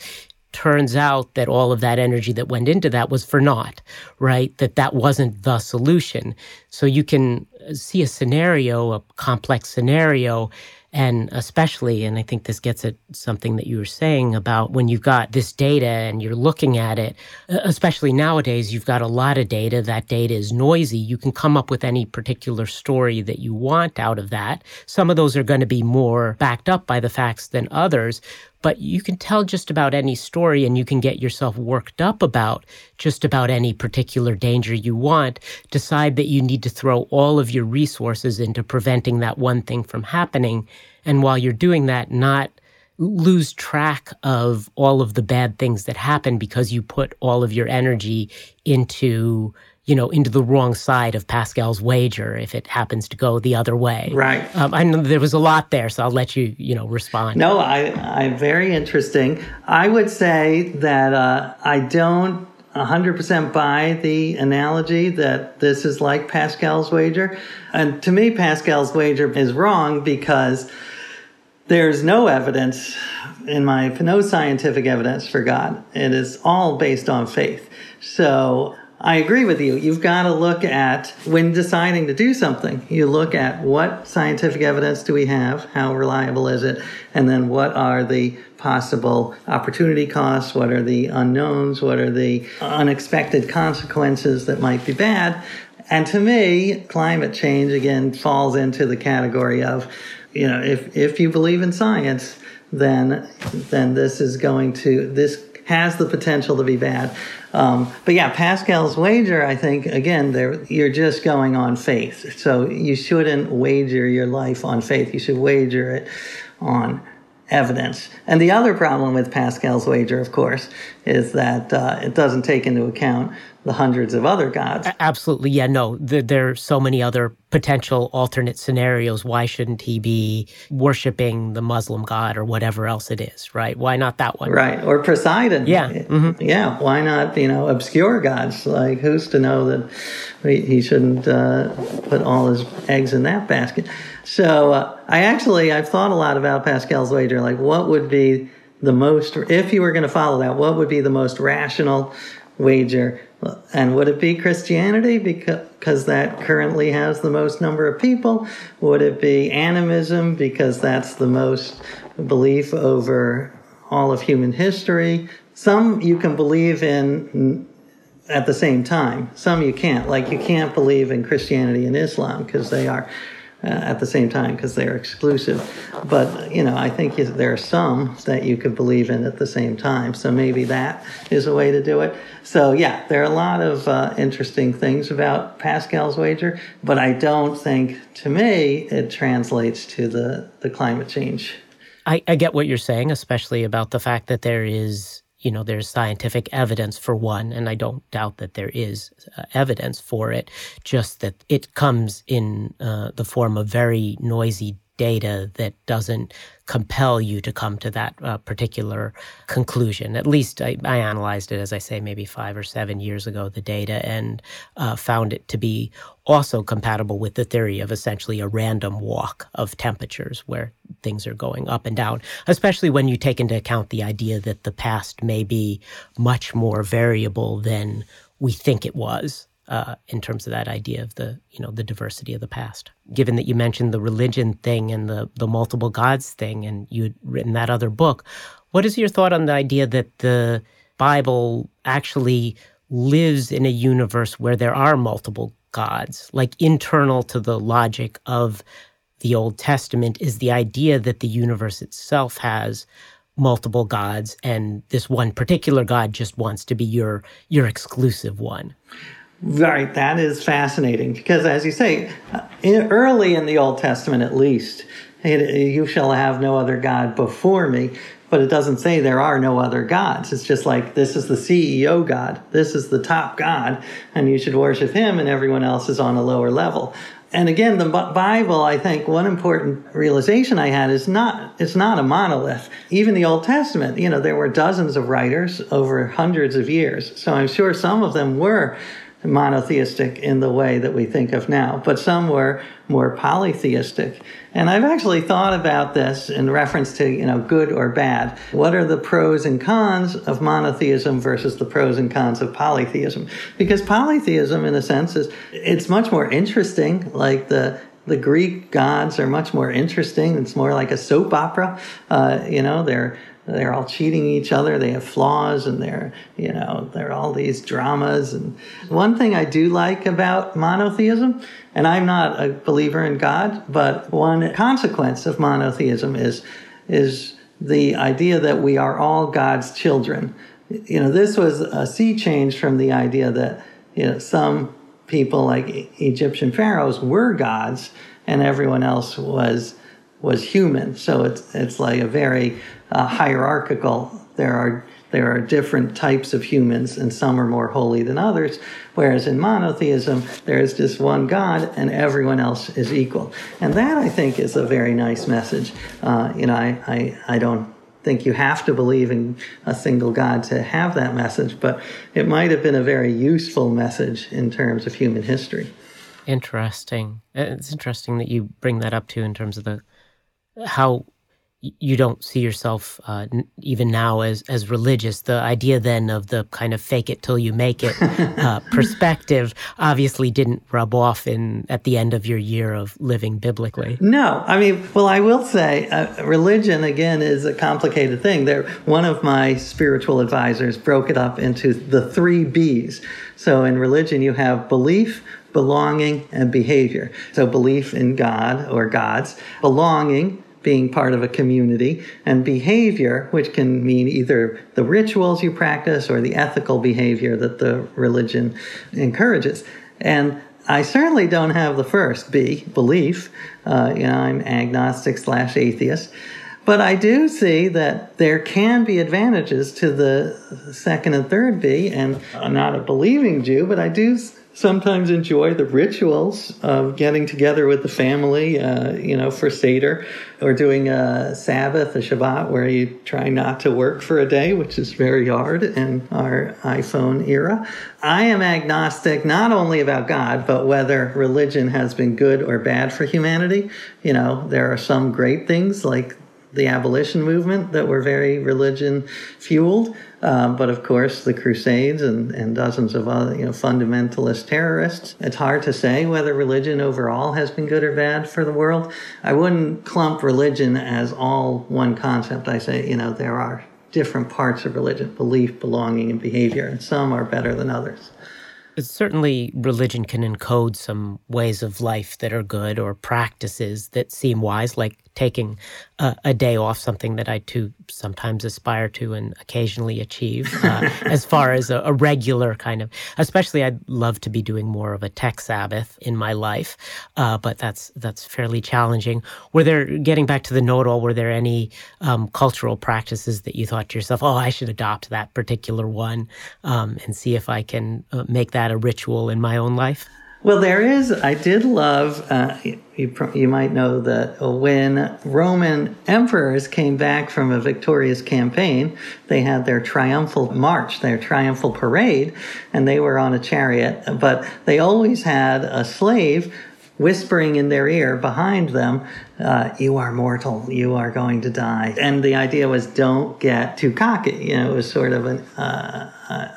turns out that all of that energy that went into that was for naught, right? That that wasn't the solution. So you can uh, see a scenario, a complex scenario, and especially, and I think this gets at something that you were saying about when you've got this data and you're looking at it, especially nowadays, you've got a lot of data. That data is noisy. You can come up with any particular story that you want out of that. Some of those are going to be more backed up by the facts than others but you can tell just about any story and you can get yourself worked up about just about any particular danger you want. Decide that you need to throw all of your resources into preventing that one thing from happening. And while you're doing that, not lose track of all of the bad things that happen because you put all of your energy into you know, into the wrong side of Pascal's wager if it happens to go the other way. Right. Um, I know there was a lot there, so I'll let you, you know, respond. No, I, I very interesting. I would say that uh, I don't 100% buy the analogy that this is like Pascal's wager. And to me, Pascal's wager is wrong because there's no evidence, in my no scientific evidence for God. It is all based on faith. So I agree with you. You've got to look at, when deciding to do something, you look at what scientific evidence do we have, how reliable is it, and then what are the possible opportunity costs, what are the unknowns, what are the unexpected consequences that might be bad. And to me, climate change again falls into the category of, you know, if, if you believe in science, then then this is going to this has the potential to be bad. Um, but yeah, Pascal's wager, I think, again, you're just going on faith. So you shouldn't wager your life on faith. You should wager it on evidence. And the other problem with Pascal's wager, of course, is that uh, it doesn't take into account the hundreds of other gods. Absolutely. Yeah, no, there, there, are so many other potential alternate scenarios. Why shouldn't he be worshiping the Muslim god or whatever else it is, right? Why not that one? Right. Or Poseidon. Yeah. Mm-hmm. Yeah. Why not, you know, obscure gods? Like, who's to know that he shouldn't uh, put all his eggs in that basket? So uh, I actually, I've thought a lot about Pascal's wager. Like, what would be the most, if you were going to follow that, what would be the most rational wager and would it be Christianity because that currently has the most number of people? Would it be animism because that's the most belief over all of human history? Some you can believe in at the same time. Some you can't. Like you can't believe in Christianity and Islam because they are uh, at the same time because they're exclusive. But, you know, I think there are some that you could believe in at the same time. So maybe that is a way to do it. So, yeah, there are a lot of uh, interesting things about Pascal's wager, but I don't think, to me, it translates to the, the climate change. I, I get what you're saying, especially about the fact that there is you know, there's scientific evidence for one, and I don't doubt that there is uh, evidence for it, just that it comes in uh, the form of very noisy data that doesn't compel you to come to that uh, particular conclusion. At least I, I, analyzed it, as I say, maybe five or seven years ago, the data, and uh, found it to be also compatible with the theory of essentially a random walk of temperatures where things are going up and down, especially when you take into account the idea that the past may be much more variable than we think it was uh, in terms of that idea of the you know the diversity of the past. Given that you mentioned the religion thing and the the multiple gods thing, and you'd written that other book, what is your thought on the idea that the Bible actually lives in a universe where there are multiple gods, like internal to the logic of the Old Testament is the idea that the universe itself has multiple gods and this one particular god just wants to be your your exclusive one. Right, that is fascinating because, as you say, early in the Old Testament at least, it, you shall have no other God before me. But it doesn't say there are no other gods. It's just like this is the CEO God, this is the top God, and you should worship him, and everyone else is on a lower level. And again, the Bible, I think one important realization I had is not, it's not a monolith. Even the Old Testament, you know, there were dozens of writers over hundreds of years. So I'm sure some of them were monotheistic in the way that we think of now, but some were more polytheistic. And I've actually thought about this in reference to, you know, good or bad. What are the pros and cons of monotheism versus the pros and cons of polytheism? Because polytheism, in a sense, is it's much more interesting. Like the the Greek gods are much more interesting. It's more like a soap opera. Uh, you know, they're they're all cheating each other. They have flaws, and they're you know they're all these dramas. And one thing I do like about monotheism, and I'm not a believer in God, but one consequence of monotheism is is the idea that we are all God's children. You know, this was a sea change from the idea that you know some people like Egyptian pharaohs were gods, and everyone else was was human. So it's it's like a very uh, hierarchical. There are there are different types of humans, and some are more holy than others. Whereas in monotheism, there is just one God, and everyone else is equal. And that I think is a very nice message. Uh, you know, I, I I don't think you have to believe in a single God to have that message, but it might have been a very useful message in terms of human history. Interesting. It's interesting that you bring that up too in terms of the how you don't see yourself uh, even now as as religious. The idea then of the kind of fake it till you make it uh, [laughs] perspective obviously didn't rub off in at the end of your year of living biblically. No, I mean, well, I will say, uh, religion again is a complicated thing. There, one of my spiritual advisors broke it up into the three B's. So in religion, you have belief, belonging, and behavior. So belief in God or gods, belonging being part of a community, and behavior, which can mean either the rituals you practice or the ethical behavior that the religion encourages. And I certainly don't have the first B, belief. Uh, you know, I'm agnostic slash atheist. But I do see that there can be advantages to the second and third B, and I'm not a believing Jew, but I do sometimes enjoy the rituals of getting together with the family, uh, you know, for Seder or doing a Sabbath, a Shabbat, where you try not to work for a day, which is very hard in our iPhone era. I am agnostic not only about God, but whether religion has been good or bad for humanity. You know, there are some great things like the abolition movement that were very religion fueled. Um, but of course, the Crusades and, and dozens of other you know, fundamentalist terrorists. It's hard to say whether religion overall has been good or bad for the world. I wouldn't clump religion as all one concept. I say, you know, there are different parts of religion belief, belonging, and behavior, and some are better than others. Certainly, religion can encode some ways of life that are good or practices that seem wise, like taking a, a, day off, something that I too sometimes aspire to and occasionally achieve, uh, [laughs] as far as a, a, regular kind of. Especially, I'd love to be doing more of a tech Sabbath in my life, uh, but that's that's fairly challenging. Were there getting back to the know-it-all? Were there any um, cultural practices that you thought to yourself, "Oh, I should adopt that particular one um, and see if I can uh, make that a ritual in my own life"? Well, there is. I did love. Uh, you, you might know that when Roman emperors came back from a victorious campaign, they had their triumphal march, their triumphal parade, and they were on a chariot. But they always had a slave whispering in their ear behind them, uh, "You are mortal. You are going to die." And the idea was, don't get too cocky. You know, it was sort of an, uh,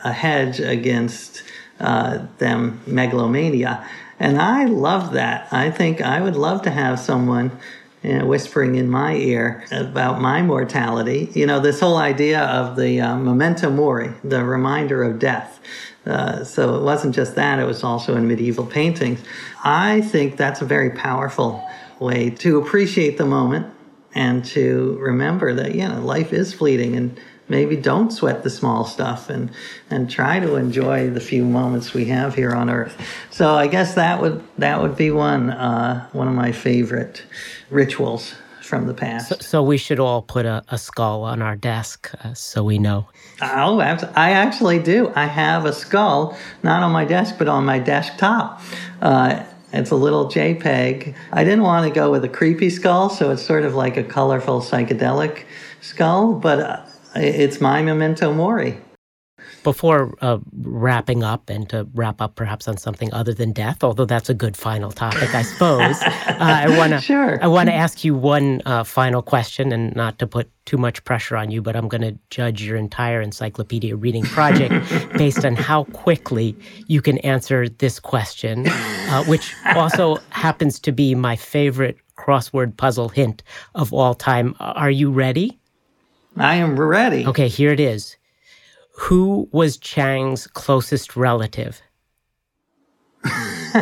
a hedge against uh, them megalomania. And I love that. I think I would love to have someone you know, whispering in my ear about my mortality. You know, this whole idea of the uh, memento mori, the reminder of death. Uh, so it wasn't just that, it was also in medieval paintings. I think that's a very powerful way to appreciate the moment and to remember that, you know, life is fleeting and maybe don't sweat the small stuff and and try to enjoy the few moments we have here on earth. So i guess that would that would be one uh, one of my favorite rituals from the past. So, so we should all put a, a skull on our desk uh, so we know. Oh i actually do. I have a skull not on my desk but on my desktop. Uh, it's a little JPEG. I didn't want to go with a creepy skull, so it's sort of like a colorful psychedelic skull, but uh, it's my memento mori. Before uh, wrapping up, and to wrap up perhaps on something other than death, although that's a good final topic, I suppose. [laughs] uh, I want to sure. I want to ask you one uh, final question, and not to put too much pressure on you, but I'm going to judge your entire encyclopedia reading project [laughs] based on how quickly you can answer this question, uh, which also happens to be my favorite crossword puzzle hint of all time. Are you ready? I am ready. Okay, here it is. Who was Chang's closest relative? [laughs]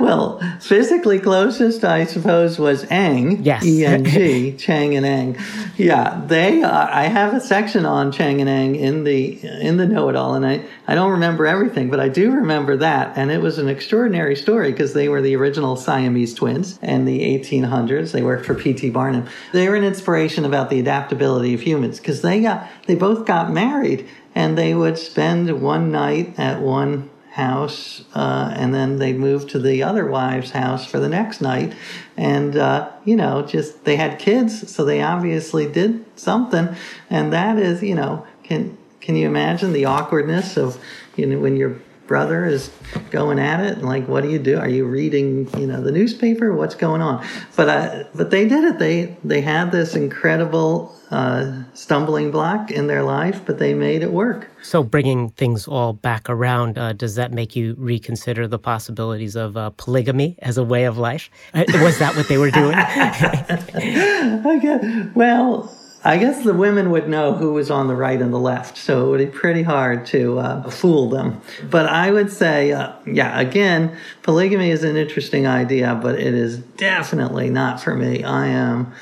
well, physically closest, I suppose, was Eng. Yes. E N G, [laughs] Chang and Eng. Yeah, they. Uh, I have a section on Chang and Eng in the in the Know It All, and I I don't remember everything, but I do remember that, and it was an extraordinary story because they were the original Siamese twins in the 1800s. They worked for P.T. Barnum. They were an inspiration about the adaptability of humans because they got they both got married and they would spend one night at one house, uh, and then they moved to the other wife's house for the next night. And, uh, you know, just they had kids, so they obviously did something. And that is, you know, can, can you imagine the awkwardness of, you know, when you're brother is going at it. And like, what do you do? Are you reading, you know, the newspaper? What's going on? But uh, but they did it. They they had this incredible uh, stumbling block in their life, but they made it work. So, bringing things all back around, uh, does that make you reconsider the possibilities of uh, polygamy as a way of life? Uh, was that what they were doing? [laughs] okay. Well, I guess the women would know who was on the right and the left, so it would be pretty hard to uh, fool them. But I would say, uh, yeah, again, polygamy is an interesting idea, but it is definitely not for me. I am.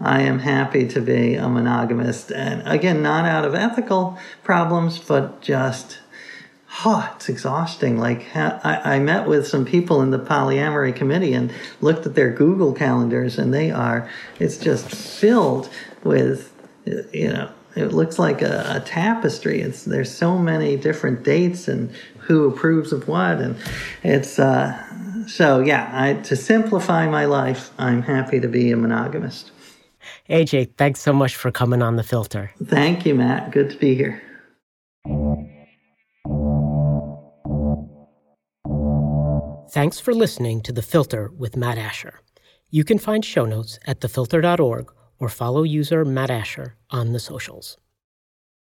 I am happy to be a monogamist, and again, not out of ethical problems, but just oh, it's exhausting. Like I, I, met with some people in the polyamory committee and looked at their Google calendars, and they are it's just filled with you know it looks like a, a, tapestry. It's there's so many different dates and who approves of what, and it's uh, so yeah. I, to simplify my life, I'm happy to be a monogamist. AJ, thanks so much for coming on the filter. Thank you, Matt. Good to be here. Thanks for listening to The Filter with Matt Asher. You can find show notes at thefilter.org or follow user Matt Asher on the socials.